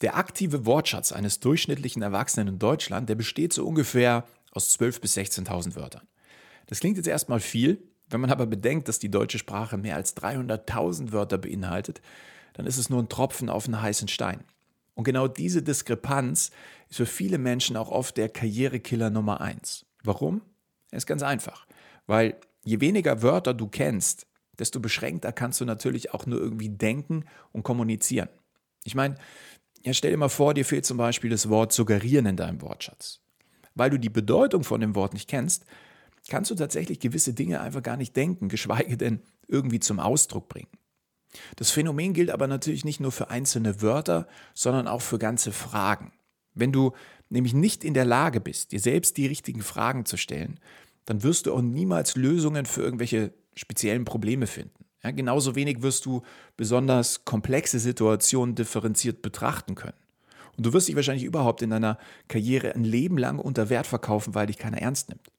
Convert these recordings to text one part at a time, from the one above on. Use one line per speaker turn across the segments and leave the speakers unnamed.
Der aktive Wortschatz eines durchschnittlichen Erwachsenen in Deutschland, der besteht so ungefähr aus 12.000 bis 16.000 Wörtern. Das klingt jetzt erstmal viel, wenn man aber bedenkt, dass die deutsche Sprache mehr als 300.000 Wörter beinhaltet, dann ist es nur ein Tropfen auf einen heißen Stein. Und genau diese Diskrepanz ist für viele Menschen auch oft der Karrierekiller Nummer eins. Warum? Es ist ganz einfach. Weil je weniger Wörter du kennst, desto beschränkter kannst du natürlich auch nur irgendwie denken und kommunizieren. Ich meine, ja, stell dir mal vor, dir fehlt zum Beispiel das Wort suggerieren in deinem Wortschatz. Weil du die Bedeutung von dem Wort nicht kennst, kannst du tatsächlich gewisse Dinge einfach gar nicht denken, geschweige denn irgendwie zum Ausdruck bringen. Das Phänomen gilt aber natürlich nicht nur für einzelne Wörter, sondern auch für ganze Fragen. Wenn du nämlich nicht in der Lage bist, dir selbst die richtigen Fragen zu stellen, dann wirst du auch niemals Lösungen für irgendwelche speziellen Probleme finden. Ja, genauso wenig wirst du besonders komplexe Situationen differenziert betrachten können. Und du wirst dich wahrscheinlich überhaupt in deiner Karriere ein Leben lang unter Wert verkaufen, weil dich keiner ernst nimmt.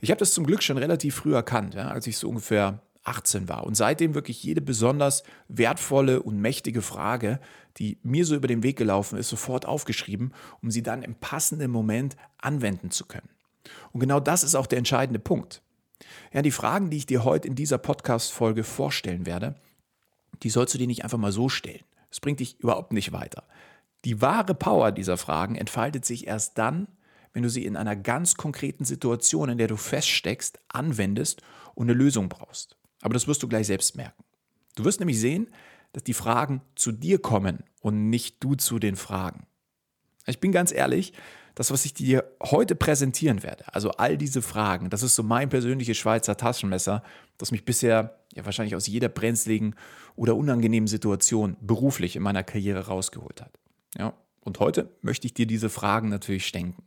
Ich habe das zum Glück schon relativ früh erkannt, ja, als ich so ungefähr 18 war. Und seitdem wirklich jede besonders wertvolle und mächtige Frage, die mir so über den Weg gelaufen ist, sofort aufgeschrieben, um sie dann im passenden Moment anwenden zu können. Und genau das ist auch der entscheidende Punkt. Ja, die Fragen, die ich dir heute in dieser Podcast-Folge vorstellen werde, die sollst du dir nicht einfach mal so stellen. Das bringt dich überhaupt nicht weiter. Die wahre Power dieser Fragen entfaltet sich erst dann, wenn du sie in einer ganz konkreten Situation, in der du feststeckst, anwendest und eine Lösung brauchst. Aber das wirst du gleich selbst merken. Du wirst nämlich sehen, dass die Fragen zu dir kommen und nicht du zu den Fragen. Ich bin ganz ehrlich, das, was ich dir heute präsentieren werde, also all diese Fragen, das ist so mein persönliches Schweizer Taschenmesser, das mich bisher ja wahrscheinlich aus jeder brenzligen oder unangenehmen Situation beruflich in meiner Karriere rausgeholt hat. Ja, und heute möchte ich dir diese Fragen natürlich schenken.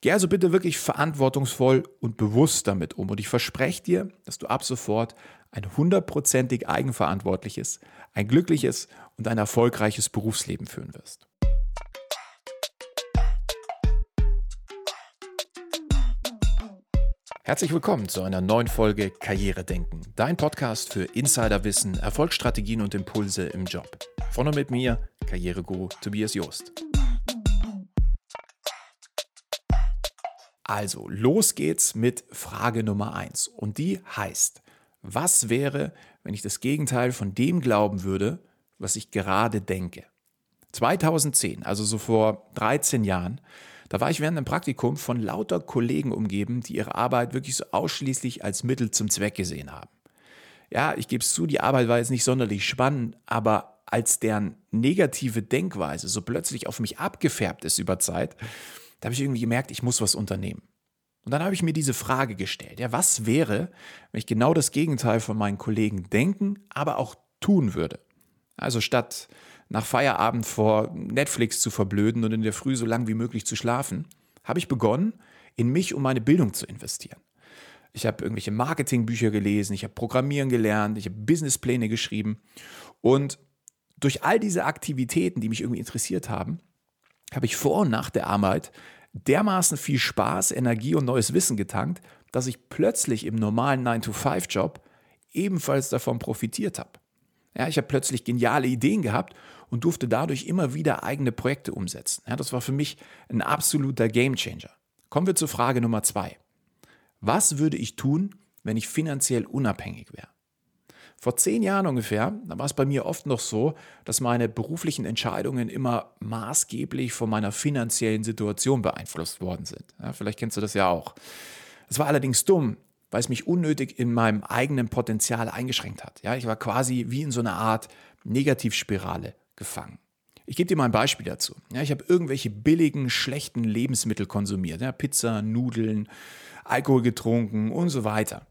Geh also bitte wirklich verantwortungsvoll und bewusst damit um. Und ich verspreche dir, dass du ab sofort ein hundertprozentig eigenverantwortliches, ein glückliches und ein erfolgreiches Berufsleben führen wirst. Herzlich willkommen zu einer neuen Folge Karriere denken, dein Podcast für Insiderwissen, Erfolgsstrategien und Impulse im Job. Von und mit mir, Karriereguru Tobias Joost. Also, los geht's mit Frage Nummer eins Und die heißt, was wäre, wenn ich das Gegenteil von dem glauben würde, was ich gerade denke? 2010, also so vor 13 Jahren, da war ich während einem Praktikum von lauter Kollegen umgeben, die ihre Arbeit wirklich so ausschließlich als Mittel zum Zweck gesehen haben. Ja, ich gebe es zu, die Arbeit war jetzt nicht sonderlich spannend, aber als deren negative Denkweise so plötzlich auf mich abgefärbt ist über Zeit, da habe ich irgendwie gemerkt, ich muss was unternehmen. Und dann habe ich mir diese Frage gestellt, ja, was wäre, wenn ich genau das Gegenteil von meinen Kollegen denken, aber auch tun würde? Also statt nach Feierabend vor Netflix zu verblöden und in der Früh so lang wie möglich zu schlafen, habe ich begonnen, in mich und meine Bildung zu investieren. Ich habe irgendwelche Marketingbücher gelesen, ich habe Programmieren gelernt, ich habe Businesspläne geschrieben und durch all diese Aktivitäten, die mich irgendwie interessiert haben, habe ich vor und nach der Arbeit dermaßen viel Spaß, Energie und neues Wissen getankt, dass ich plötzlich im normalen 9-to-5-Job ebenfalls davon profitiert habe. Ja, ich habe plötzlich geniale Ideen gehabt und durfte dadurch immer wieder eigene Projekte umsetzen. Ja, das war für mich ein absoluter Gamechanger. Kommen wir zur Frage Nummer zwei. Was würde ich tun, wenn ich finanziell unabhängig wäre? Vor zehn Jahren ungefähr, da war es bei mir oft noch so, dass meine beruflichen Entscheidungen immer maßgeblich von meiner finanziellen Situation beeinflusst worden sind. Ja, vielleicht kennst du das ja auch. Es war allerdings dumm, weil es mich unnötig in meinem eigenen Potenzial eingeschränkt hat. Ja, ich war quasi wie in so einer Art Negativspirale gefangen. Ich gebe dir mal ein Beispiel dazu. Ja, ich habe irgendwelche billigen, schlechten Lebensmittel konsumiert. Ja, Pizza, Nudeln, Alkohol getrunken und so weiter.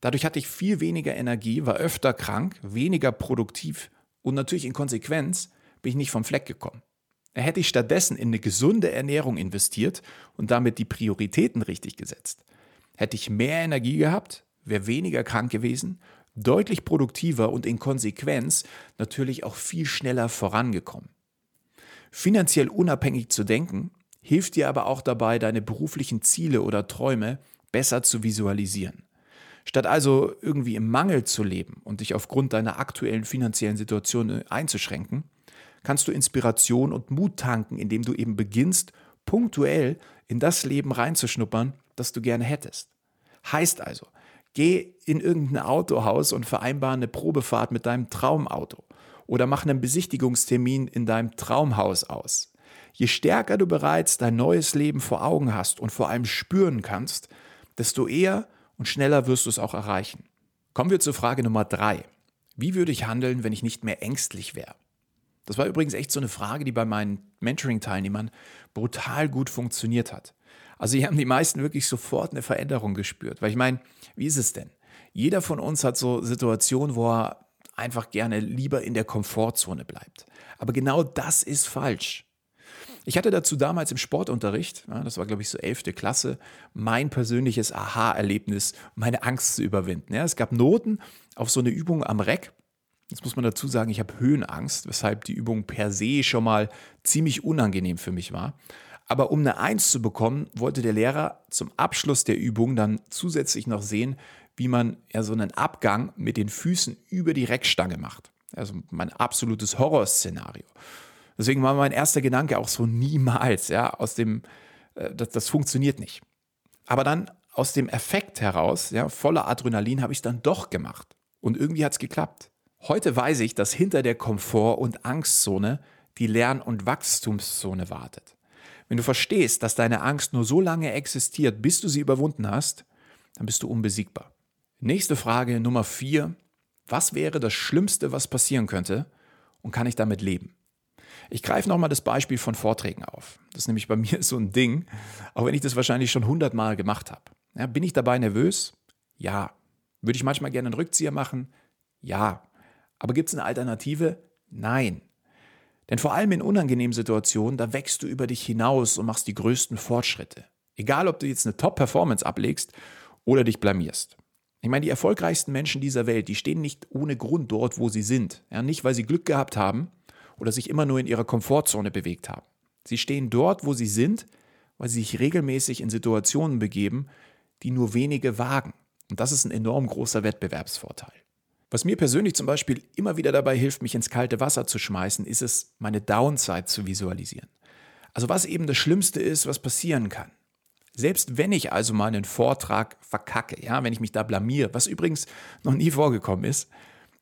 Dadurch hatte ich viel weniger Energie, war öfter krank, weniger produktiv und natürlich in Konsequenz bin ich nicht vom Fleck gekommen. Hätte ich stattdessen in eine gesunde Ernährung investiert und damit die Prioritäten richtig gesetzt, hätte ich mehr Energie gehabt, wäre weniger krank gewesen, deutlich produktiver und in Konsequenz natürlich auch viel schneller vorangekommen. Finanziell unabhängig zu denken, hilft dir aber auch dabei, deine beruflichen Ziele oder Träume besser zu visualisieren. Statt also irgendwie im Mangel zu leben und dich aufgrund deiner aktuellen finanziellen Situation äh, einzuschränken, kannst du Inspiration und Mut tanken, indem du eben beginnst, punktuell in das Leben reinzuschnuppern, das du gerne hättest. Heißt also, geh in irgendein Autohaus und vereinbare eine Probefahrt mit deinem Traumauto oder mach einen Besichtigungstermin in deinem Traumhaus aus. Je stärker du bereits dein neues Leben vor Augen hast und vor allem spüren kannst, desto eher und schneller wirst du es auch erreichen. Kommen wir zur Frage Nummer drei. Wie würde ich handeln, wenn ich nicht mehr ängstlich wäre? Das war übrigens echt so eine Frage, die bei meinen Mentoring-Teilnehmern brutal gut funktioniert hat. Also hier haben die meisten wirklich sofort eine Veränderung gespürt. Weil ich meine, wie ist es denn? Jeder von uns hat so Situationen, wo er einfach gerne lieber in der Komfortzone bleibt. Aber genau das ist falsch. Ich hatte dazu damals im Sportunterricht, das war glaube ich so 11. Klasse, mein persönliches Aha-Erlebnis, meine Angst zu überwinden. es gab Noten auf so eine Übung am Reck. Jetzt muss man dazu sagen, ich habe Höhenangst, weshalb die Übung per se schon mal ziemlich unangenehm für mich war. Aber um eine Eins zu bekommen, wollte der Lehrer zum Abschluss der Übung dann zusätzlich noch sehen, wie man ja so einen Abgang mit den Füßen über die Reckstange macht. Also mein absolutes Horrorszenario. Deswegen war mein erster Gedanke auch so niemals, ja, aus dem, äh, das, das funktioniert nicht. Aber dann aus dem Effekt heraus, ja, voller Adrenalin, habe ich es dann doch gemacht. Und irgendwie hat es geklappt. Heute weiß ich, dass hinter der Komfort- und Angstzone die Lern- und Wachstumszone wartet. Wenn du verstehst, dass deine Angst nur so lange existiert, bis du sie überwunden hast, dann bist du unbesiegbar. Nächste Frage Nummer vier. Was wäre das Schlimmste, was passieren könnte? Und kann ich damit leben? Ich greife nochmal das Beispiel von Vorträgen auf. Das ist nämlich bei mir so ein Ding, auch wenn ich das wahrscheinlich schon hundertmal gemacht habe. Ja, bin ich dabei nervös? Ja. Würde ich manchmal gerne einen Rückzieher machen? Ja. Aber gibt es eine Alternative? Nein. Denn vor allem in unangenehmen Situationen, da wächst du über dich hinaus und machst die größten Fortschritte. Egal, ob du jetzt eine Top-Performance ablegst oder dich blamierst. Ich meine, die erfolgreichsten Menschen dieser Welt, die stehen nicht ohne Grund dort, wo sie sind. Ja, nicht, weil sie Glück gehabt haben oder sich immer nur in ihrer Komfortzone bewegt haben. Sie stehen dort, wo sie sind, weil sie sich regelmäßig in Situationen begeben, die nur wenige wagen. Und das ist ein enorm großer Wettbewerbsvorteil. Was mir persönlich zum Beispiel immer wieder dabei hilft, mich ins kalte Wasser zu schmeißen, ist es, meine Downside zu visualisieren. Also was eben das Schlimmste ist, was passieren kann. Selbst wenn ich also mal einen Vortrag verkacke, ja, wenn ich mich da blamiere, was übrigens noch nie vorgekommen ist,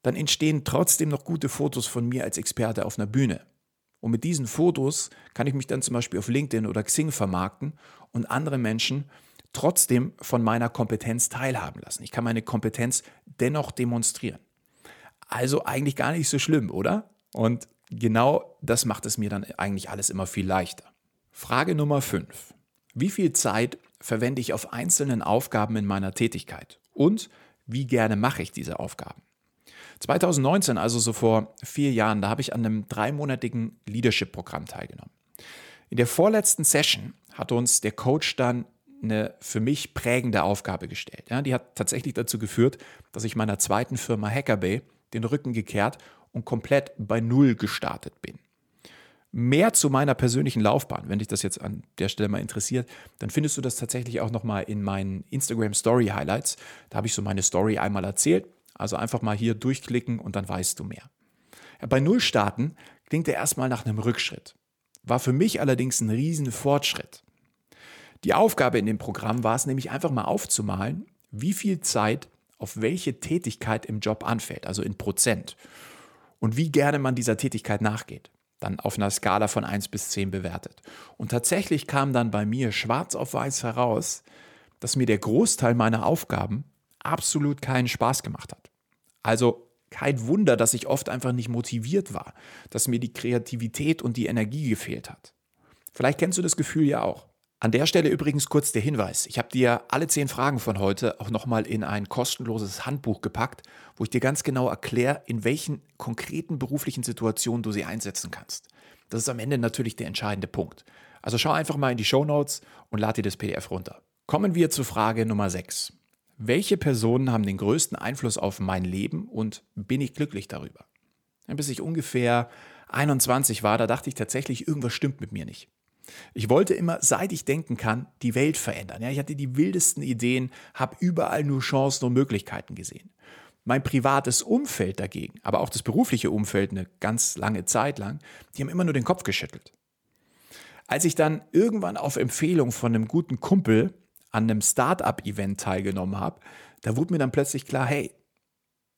dann entstehen trotzdem noch gute Fotos von mir als Experte auf einer Bühne. Und mit diesen Fotos kann ich mich dann zum Beispiel auf LinkedIn oder Xing vermarkten und andere Menschen trotzdem von meiner Kompetenz teilhaben lassen. Ich kann meine Kompetenz dennoch demonstrieren. Also eigentlich gar nicht so schlimm, oder? Und genau das macht es mir dann eigentlich alles immer viel leichter. Frage Nummer 5. Wie viel Zeit verwende ich auf einzelnen Aufgaben in meiner Tätigkeit? Und wie gerne mache ich diese Aufgaben? 2019, also so vor vier Jahren, da habe ich an einem dreimonatigen Leadership-Programm teilgenommen. In der vorletzten Session hat uns der Coach dann eine für mich prägende Aufgabe gestellt. Ja, die hat tatsächlich dazu geführt, dass ich meiner zweiten Firma Hackerbay den Rücken gekehrt und komplett bei Null gestartet bin. Mehr zu meiner persönlichen Laufbahn, wenn dich das jetzt an der Stelle mal interessiert, dann findest du das tatsächlich auch nochmal in meinen Instagram Story Highlights. Da habe ich so meine Story einmal erzählt. Also einfach mal hier durchklicken und dann weißt du mehr. Bei Null starten klingt er erstmal nach einem Rückschritt. War für mich allerdings ein riesen Fortschritt. Die Aufgabe in dem Programm war es nämlich einfach mal aufzumalen, wie viel Zeit auf welche Tätigkeit im Job anfällt, also in Prozent. Und wie gerne man dieser Tätigkeit nachgeht. Dann auf einer Skala von 1 bis 10 bewertet. Und tatsächlich kam dann bei mir schwarz auf weiß heraus, dass mir der Großteil meiner Aufgaben absolut keinen Spaß gemacht hat. Also kein Wunder, dass ich oft einfach nicht motiviert war, dass mir die Kreativität und die Energie gefehlt hat. Vielleicht kennst du das Gefühl ja auch. An der Stelle übrigens kurz der Hinweis. Ich habe dir alle zehn Fragen von heute auch nochmal in ein kostenloses Handbuch gepackt, wo ich dir ganz genau erkläre, in welchen konkreten beruflichen Situationen du sie einsetzen kannst. Das ist am Ende natürlich der entscheidende Punkt. Also schau einfach mal in die Show Notes und lad dir das PDF runter. Kommen wir zu Frage Nummer 6. Welche Personen haben den größten Einfluss auf mein Leben und bin ich glücklich darüber? Bis ich ungefähr 21 war, da dachte ich tatsächlich, irgendwas stimmt mit mir nicht. Ich wollte immer, seit ich denken kann, die Welt verändern. Ja, ich hatte die wildesten Ideen, habe überall nur Chancen und Möglichkeiten gesehen. Mein privates Umfeld dagegen, aber auch das berufliche Umfeld eine ganz lange Zeit lang, die haben immer nur den Kopf geschüttelt. Als ich dann irgendwann auf Empfehlung von einem guten Kumpel an einem Startup-Event teilgenommen habe, da wurde mir dann plötzlich klar, hey,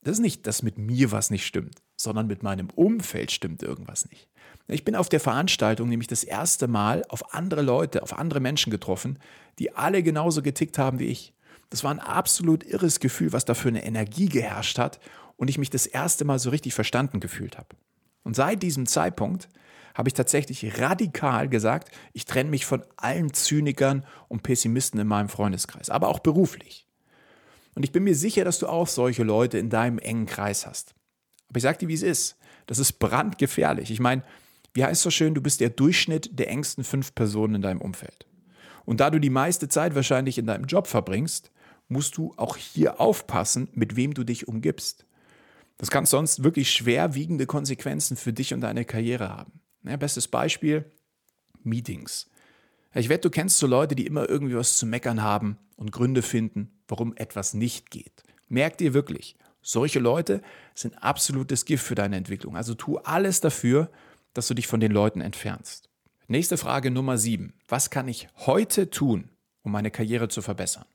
das ist nicht, dass mit mir was nicht stimmt, sondern mit meinem Umfeld stimmt irgendwas nicht. Ich bin auf der Veranstaltung nämlich das erste Mal auf andere Leute, auf andere Menschen getroffen, die alle genauso getickt haben wie ich. Das war ein absolut irres Gefühl, was da für eine Energie geherrscht hat und ich mich das erste Mal so richtig verstanden gefühlt habe. Und seit diesem Zeitpunkt habe ich tatsächlich radikal gesagt, ich trenne mich von allen Zynikern und Pessimisten in meinem Freundeskreis, aber auch beruflich. Und ich bin mir sicher, dass du auch solche Leute in deinem engen Kreis hast. Aber ich sage dir, wie es ist. Das ist brandgefährlich. Ich meine, wie heißt es so schön, du bist der Durchschnitt der engsten fünf Personen in deinem Umfeld. Und da du die meiste Zeit wahrscheinlich in deinem Job verbringst, musst du auch hier aufpassen, mit wem du dich umgibst. Das kann sonst wirklich schwerwiegende Konsequenzen für dich und deine Karriere haben. Ja, bestes Beispiel, Meetings. Ich wette, du kennst so Leute, die immer irgendwie was zu meckern haben und Gründe finden, warum etwas nicht geht. Merk dir wirklich, solche Leute sind absolutes Gift für deine Entwicklung. Also tu alles dafür, dass du dich von den Leuten entfernst. Nächste Frage Nummer 7. Was kann ich heute tun, um meine Karriere zu verbessern?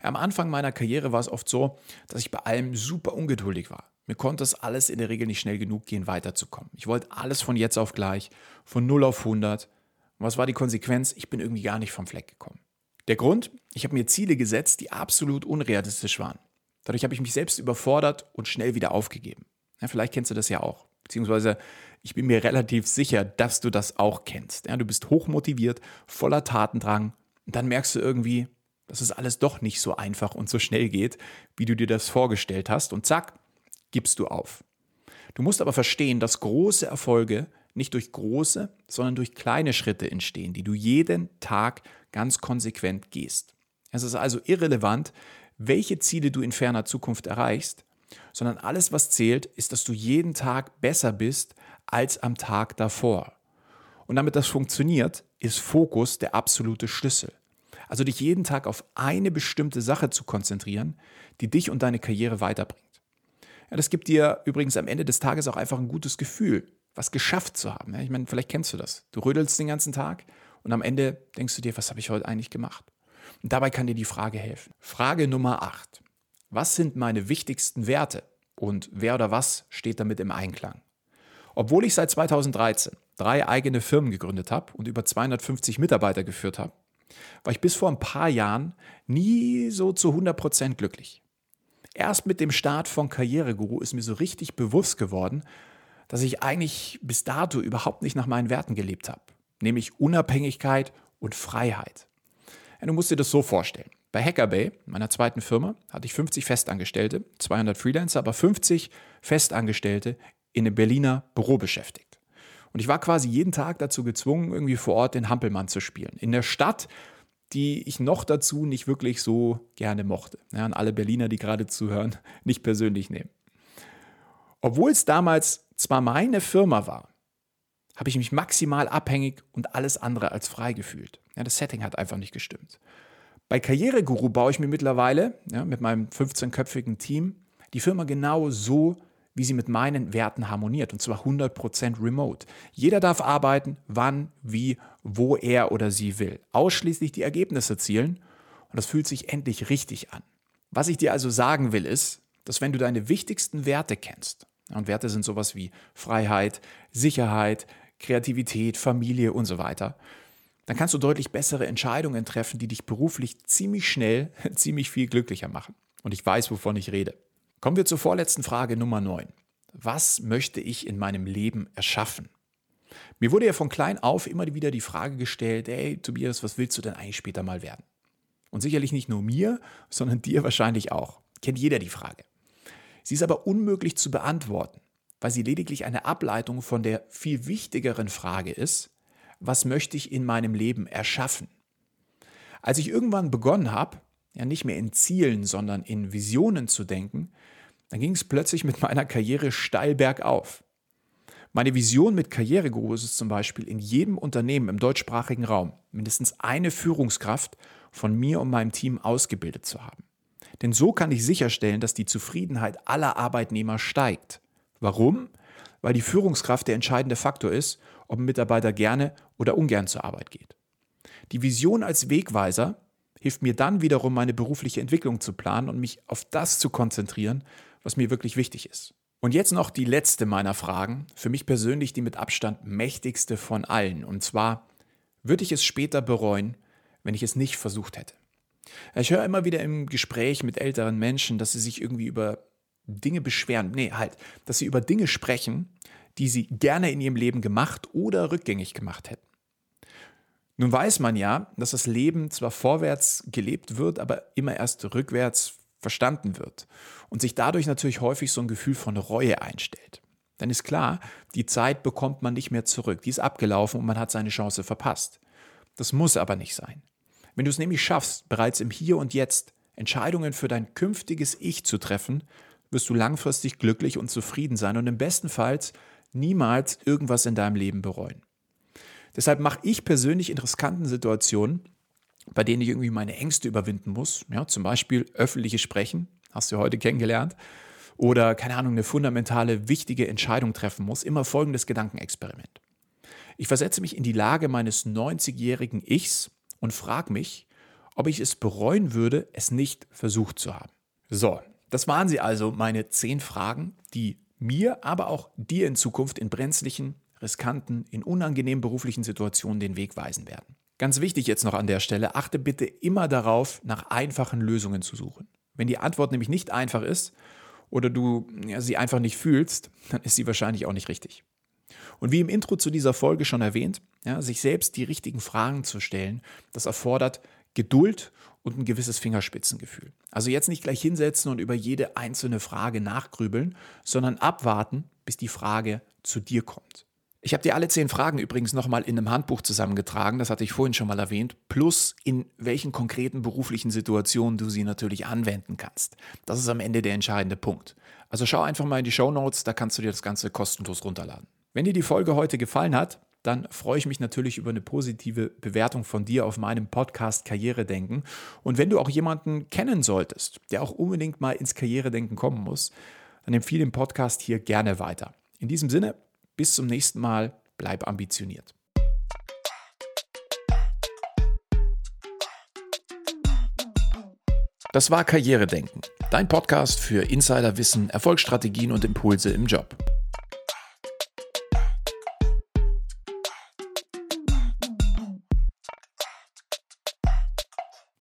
Am Anfang meiner Karriere war es oft so, dass ich bei allem super ungeduldig war. Mir konnte es alles in der Regel nicht schnell genug gehen, weiterzukommen. Ich wollte alles von jetzt auf gleich, von 0 auf 100. Und was war die Konsequenz? Ich bin irgendwie gar nicht vom Fleck gekommen. Der Grund? Ich habe mir Ziele gesetzt, die absolut unrealistisch waren. Dadurch habe ich mich selbst überfordert und schnell wieder aufgegeben. Ja, vielleicht kennst du das ja auch. Beziehungsweise ich bin mir relativ sicher, dass du das auch kennst. Ja, du bist hochmotiviert, voller Tatendrang und dann merkst du irgendwie, dass es alles doch nicht so einfach und so schnell geht, wie du dir das vorgestellt hast. Und zack, gibst du auf. Du musst aber verstehen, dass große Erfolge nicht durch große, sondern durch kleine Schritte entstehen, die du jeden Tag ganz konsequent gehst. Es ist also irrelevant, welche Ziele du in ferner Zukunft erreichst, sondern alles, was zählt, ist, dass du jeden Tag besser bist als am Tag davor. Und damit das funktioniert, ist Fokus der absolute Schlüssel. Also dich jeden Tag auf eine bestimmte Sache zu konzentrieren, die dich und deine Karriere weiterbringt. Ja, das gibt dir übrigens am Ende des Tages auch einfach ein gutes Gefühl, was geschafft zu haben. Ich meine, vielleicht kennst du das. Du rödelst den ganzen Tag und am Ende denkst du dir, was habe ich heute eigentlich gemacht? Und dabei kann dir die Frage helfen. Frage Nummer 8. Was sind meine wichtigsten Werte und wer oder was steht damit im Einklang? Obwohl ich seit 2013 drei eigene Firmen gegründet habe und über 250 Mitarbeiter geführt habe, war ich bis vor ein paar Jahren nie so zu 100% glücklich. Erst mit dem Start von Karriereguru ist mir so richtig bewusst geworden, dass ich eigentlich bis dato überhaupt nicht nach meinen Werten gelebt habe, nämlich Unabhängigkeit und Freiheit. Ja, du musst dir das so vorstellen. Bei Hackerbay, meiner zweiten Firma, hatte ich 50 Festangestellte, 200 Freelancer, aber 50 Festangestellte in einem Berliner Büro beschäftigt. Und ich war quasi jeden Tag dazu gezwungen, irgendwie vor Ort den Hampelmann zu spielen. In der Stadt, die ich noch dazu nicht wirklich so gerne mochte. Ja, und alle Berliner, die gerade zuhören, nicht persönlich nehmen. Obwohl es damals zwar meine Firma war, habe ich mich maximal abhängig und alles andere als frei gefühlt. Ja, das Setting hat einfach nicht gestimmt. Bei Karriereguru baue ich mir mittlerweile ja, mit meinem 15-köpfigen Team die Firma genau so wie sie mit meinen Werten harmoniert, und zwar 100% remote. Jeder darf arbeiten, wann, wie, wo er oder sie will. Ausschließlich die Ergebnisse zielen und das fühlt sich endlich richtig an. Was ich dir also sagen will, ist, dass wenn du deine wichtigsten Werte kennst, und Werte sind sowas wie Freiheit, Sicherheit, Kreativität, Familie und so weiter, dann kannst du deutlich bessere Entscheidungen treffen, die dich beruflich ziemlich schnell, ziemlich viel glücklicher machen. Und ich weiß, wovon ich rede. Kommen wir zur vorletzten Frage Nummer 9. Was möchte ich in meinem Leben erschaffen? Mir wurde ja von klein auf immer wieder die Frage gestellt, hey Tobias, was willst du denn eigentlich später mal werden? Und sicherlich nicht nur mir, sondern dir wahrscheinlich auch. Kennt jeder die Frage. Sie ist aber unmöglich zu beantworten, weil sie lediglich eine Ableitung von der viel wichtigeren Frage ist, was möchte ich in meinem Leben erschaffen? Als ich irgendwann begonnen habe, ja nicht mehr in Zielen, sondern in Visionen zu denken, dann ging es plötzlich mit meiner Karriere steil bergauf. Meine Vision mit Karriereguru ist zum Beispiel, in jedem Unternehmen im deutschsprachigen Raum mindestens eine Führungskraft von mir und meinem Team ausgebildet zu haben. Denn so kann ich sicherstellen, dass die Zufriedenheit aller Arbeitnehmer steigt. Warum? Weil die Führungskraft der entscheidende Faktor ist, ob ein Mitarbeiter gerne oder ungern zur Arbeit geht. Die Vision als Wegweiser hilft mir dann wiederum, meine berufliche Entwicklung zu planen und mich auf das zu konzentrieren, was mir wirklich wichtig ist. Und jetzt noch die letzte meiner Fragen, für mich persönlich die mit Abstand mächtigste von allen. Und zwar, würde ich es später bereuen, wenn ich es nicht versucht hätte? Ich höre immer wieder im Gespräch mit älteren Menschen, dass sie sich irgendwie über Dinge beschweren. Nee, halt, dass sie über Dinge sprechen, die sie gerne in ihrem Leben gemacht oder rückgängig gemacht hätten. Nun weiß man ja, dass das Leben zwar vorwärts gelebt wird, aber immer erst rückwärts verstanden wird und sich dadurch natürlich häufig so ein Gefühl von Reue einstellt. Dann ist klar, die Zeit bekommt man nicht mehr zurück, die ist abgelaufen und man hat seine Chance verpasst. Das muss aber nicht sein. Wenn du es nämlich schaffst, bereits im Hier und Jetzt Entscheidungen für dein künftiges Ich zu treffen, wirst du langfristig glücklich und zufrieden sein und im besten Fall niemals irgendwas in deinem Leben bereuen. Deshalb mache ich persönlich in riskanten Situationen, bei denen ich irgendwie meine Ängste überwinden muss, ja, zum Beispiel öffentliches Sprechen, hast du heute kennengelernt, oder keine Ahnung, eine fundamentale, wichtige Entscheidung treffen muss, immer folgendes Gedankenexperiment. Ich versetze mich in die Lage meines 90-jährigen Ichs und frage mich, ob ich es bereuen würde, es nicht versucht zu haben. So, das waren sie also, meine zehn Fragen, die mir, aber auch dir in Zukunft in brenzlichen, riskanten, in unangenehmen beruflichen Situationen den Weg weisen werden. Ganz wichtig jetzt noch an der Stelle, achte bitte immer darauf, nach einfachen Lösungen zu suchen. Wenn die Antwort nämlich nicht einfach ist oder du ja, sie einfach nicht fühlst, dann ist sie wahrscheinlich auch nicht richtig. Und wie im Intro zu dieser Folge schon erwähnt, ja, sich selbst die richtigen Fragen zu stellen, das erfordert Geduld und ein gewisses Fingerspitzengefühl. Also jetzt nicht gleich hinsetzen und über jede einzelne Frage nachgrübeln, sondern abwarten, bis die Frage zu dir kommt. Ich habe dir alle zehn Fragen übrigens nochmal in einem Handbuch zusammengetragen, das hatte ich vorhin schon mal erwähnt, plus in welchen konkreten beruflichen Situationen du sie natürlich anwenden kannst. Das ist am Ende der entscheidende Punkt. Also schau einfach mal in die Show Notes, da kannst du dir das Ganze kostenlos runterladen. Wenn dir die Folge heute gefallen hat, dann freue ich mich natürlich über eine positive Bewertung von dir auf meinem Podcast Karrieredenken. Und wenn du auch jemanden kennen solltest, der auch unbedingt mal ins Karrieredenken kommen muss, dann empfehle den Podcast hier gerne weiter. In diesem Sinne, bis zum nächsten Mal, bleib ambitioniert. Das war Karrieredenken, dein Podcast für Insiderwissen, Erfolgsstrategien und Impulse im Job.